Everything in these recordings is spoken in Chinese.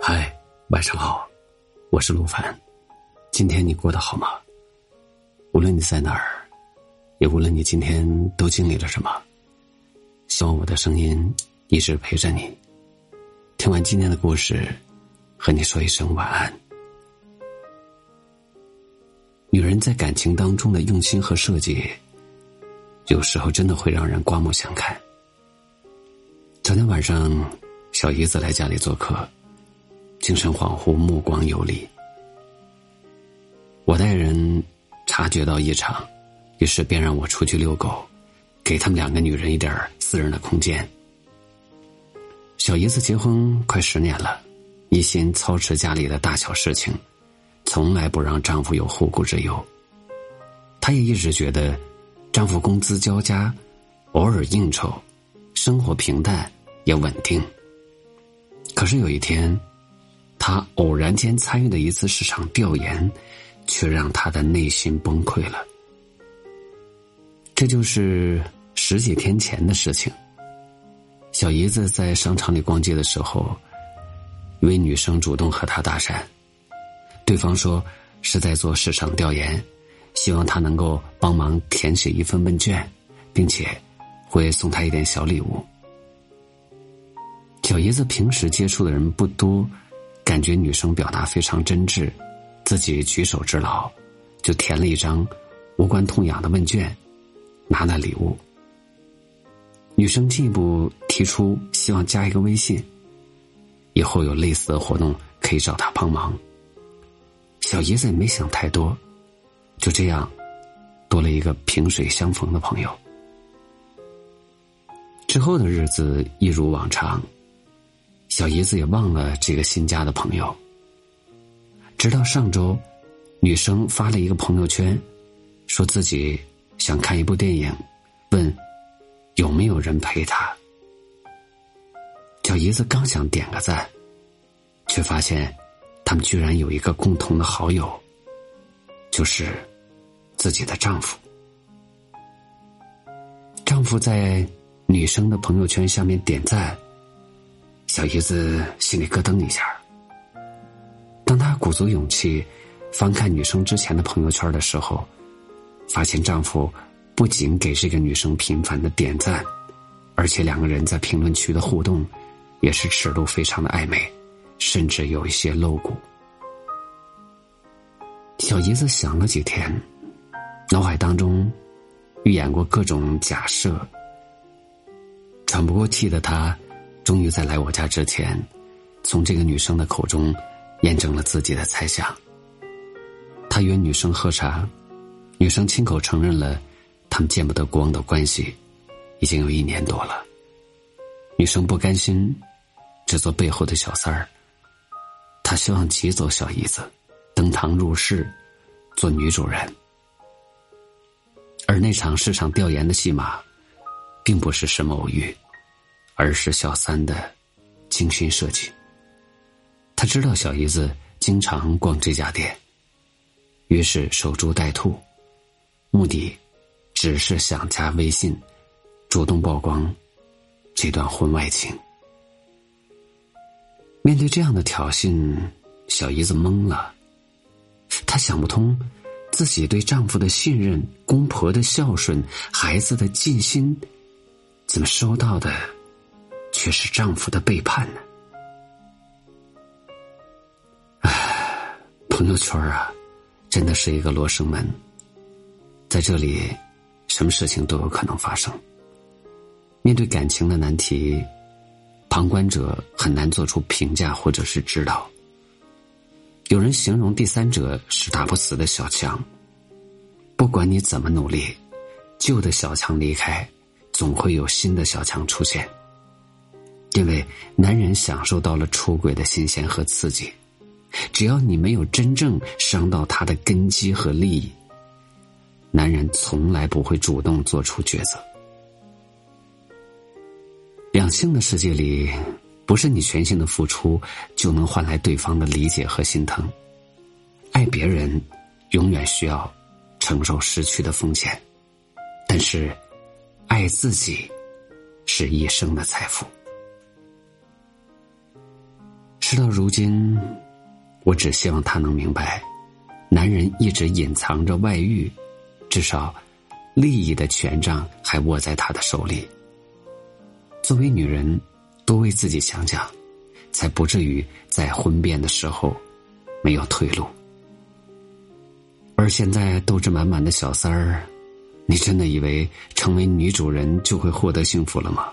嗨，晚上好，我是陆凡。今天你过得好吗？无论你在哪儿，也无论你今天都经历了什么，希望我的声音一直陪着你。听完今天的故事，和你说一声晚安。女人在感情当中的用心和设计，有时候真的会让人刮目相看。昨天晚上，小姨子来家里做客，精神恍惚，目光游离。我带人察觉到异常，于是便让我出去遛狗，给他们两个女人一点私人的空间。小姨子结婚快十年了，一心操持家里的大小事情，从来不让丈夫有后顾之忧。她也一直觉得，丈夫工资交加，偶尔应酬，生活平淡。也稳定。可是有一天，他偶然间参与的一次市场调研，却让他的内心崩溃了。这就是十几天前的事情。小姨子在商场里逛街的时候，一位女生主动和他搭讪，对方说是在做市场调研，希望他能够帮忙填写一份问卷，并且会送他一点小礼物。小姨子平时接触的人不多，感觉女生表达非常真挚，自己举手之劳，就填了一张无关痛痒的问卷，拿了礼物。女生进一步提出希望加一个微信，以后有类似的活动可以找她帮忙。小姨子也没想太多，就这样多了一个萍水相逢的朋友。之后的日子一如往常。小姨子也忘了这个新加的朋友。直到上周，女生发了一个朋友圈，说自己想看一部电影，问有没有人陪她。小姨子刚想点个赞，却发现他们居然有一个共同的好友，就是自己的丈夫。丈夫在女生的朋友圈下面点赞。小姨子心里咯噔一下。当她鼓足勇气翻看女生之前的朋友圈的时候，发现丈夫不仅给这个女生频繁的点赞，而且两个人在评论区的互动也是尺度非常的暧昧，甚至有一些露骨。小姨子想了几天，脑海当中预演过各种假设，喘不过气的她。终于在来我家之前，从这个女生的口中验证了自己的猜想。他约女生喝茶，女生亲口承认了他们见不得光的关系，已经有一年多了。女生不甘心只做背后的小三儿，她希望挤走小姨子，登堂入室，做女主人。而那场市场调研的戏码，并不是什么偶遇。而是小三的精心设计。他知道小姨子经常逛这家店，于是守株待兔，目的只是想加微信，主动曝光这段婚外情。面对这样的挑衅，小姨子懵了，她想不通，自己对丈夫的信任、公婆的孝顺、孩子的尽心，怎么收到的？却是丈夫的背叛呢？唉，朋友圈啊，真的是一个罗生门，在这里，什么事情都有可能发生。面对感情的难题，旁观者很难做出评价或者是指导。有人形容第三者是打不死的小强，不管你怎么努力，旧的小强离开，总会有新的小强出现。因为男人享受到了出轨的新鲜和刺激，只要你没有真正伤到他的根基和利益，男人从来不会主动做出抉择。两性的世界里，不是你全心的付出就能换来对方的理解和心疼。爱别人，永远需要承受失去的风险，但是爱自己，是一生的财富。事到如今，我只希望他能明白，男人一直隐藏着外遇，至少利益的权杖还握在他的手里。作为女人，多为自己想想，才不至于在婚变的时候没有退路。而现在斗志满满的小三儿，你真的以为成为女主人就会获得幸福了吗？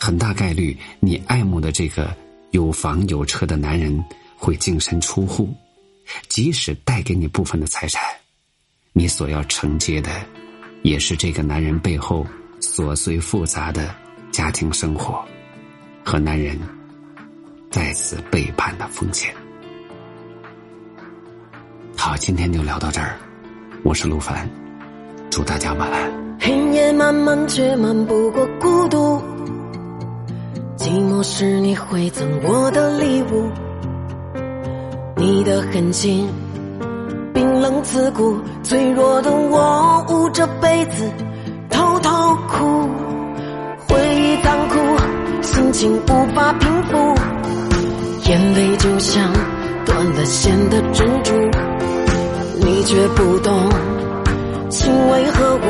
很大概率，你爱慕的这个有房有车的男人会净身出户，即使带给你部分的财产，你所要承接的，也是这个男人背后琐碎复杂的家庭生活和男人再次背叛的风险。好，今天就聊到这儿。我是陆凡，祝大家晚安。黑夜漫漫，却漫不过孤独。寂寞是你回赠我的礼物，你的狠心冰冷刺骨，脆弱的我捂着被子偷偷哭。回忆残酷，心情无法平复，眼泪就像断了线的珍珠。你却不懂情为何物，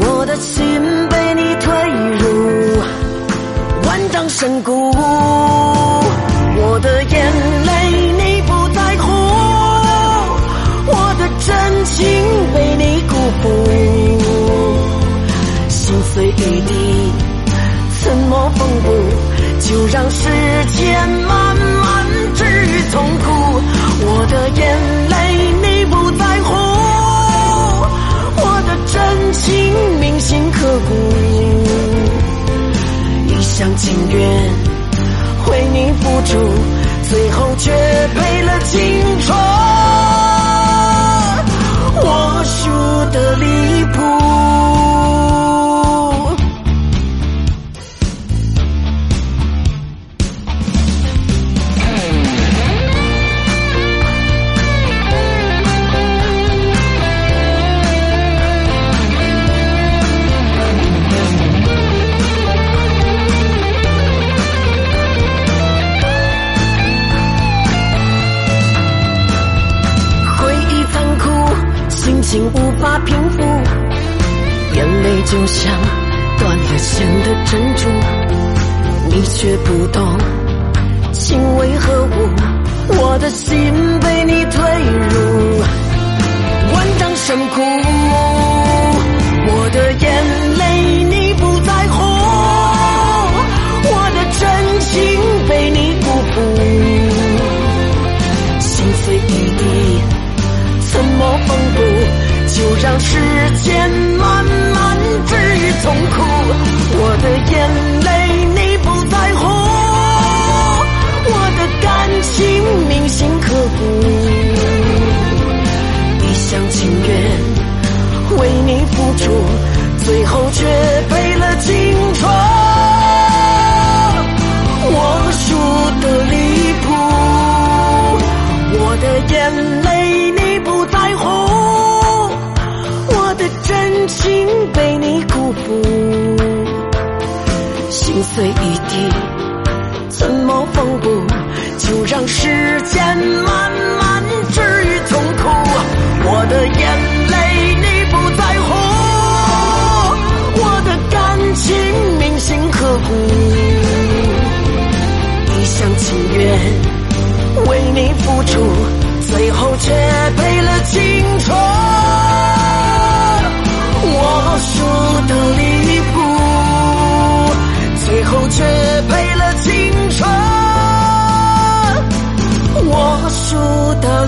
我的心被你推入深谷，却赔了青春。心无法平复，眼泪就像断了线的珍珠，你却不懂情为何物，我的心被你推入？是缝补？就让时间慢慢治愈痛苦。我的眼泪你不在乎，我的感情铭心刻骨，一厢情愿为你付出，最后却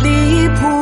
离谱。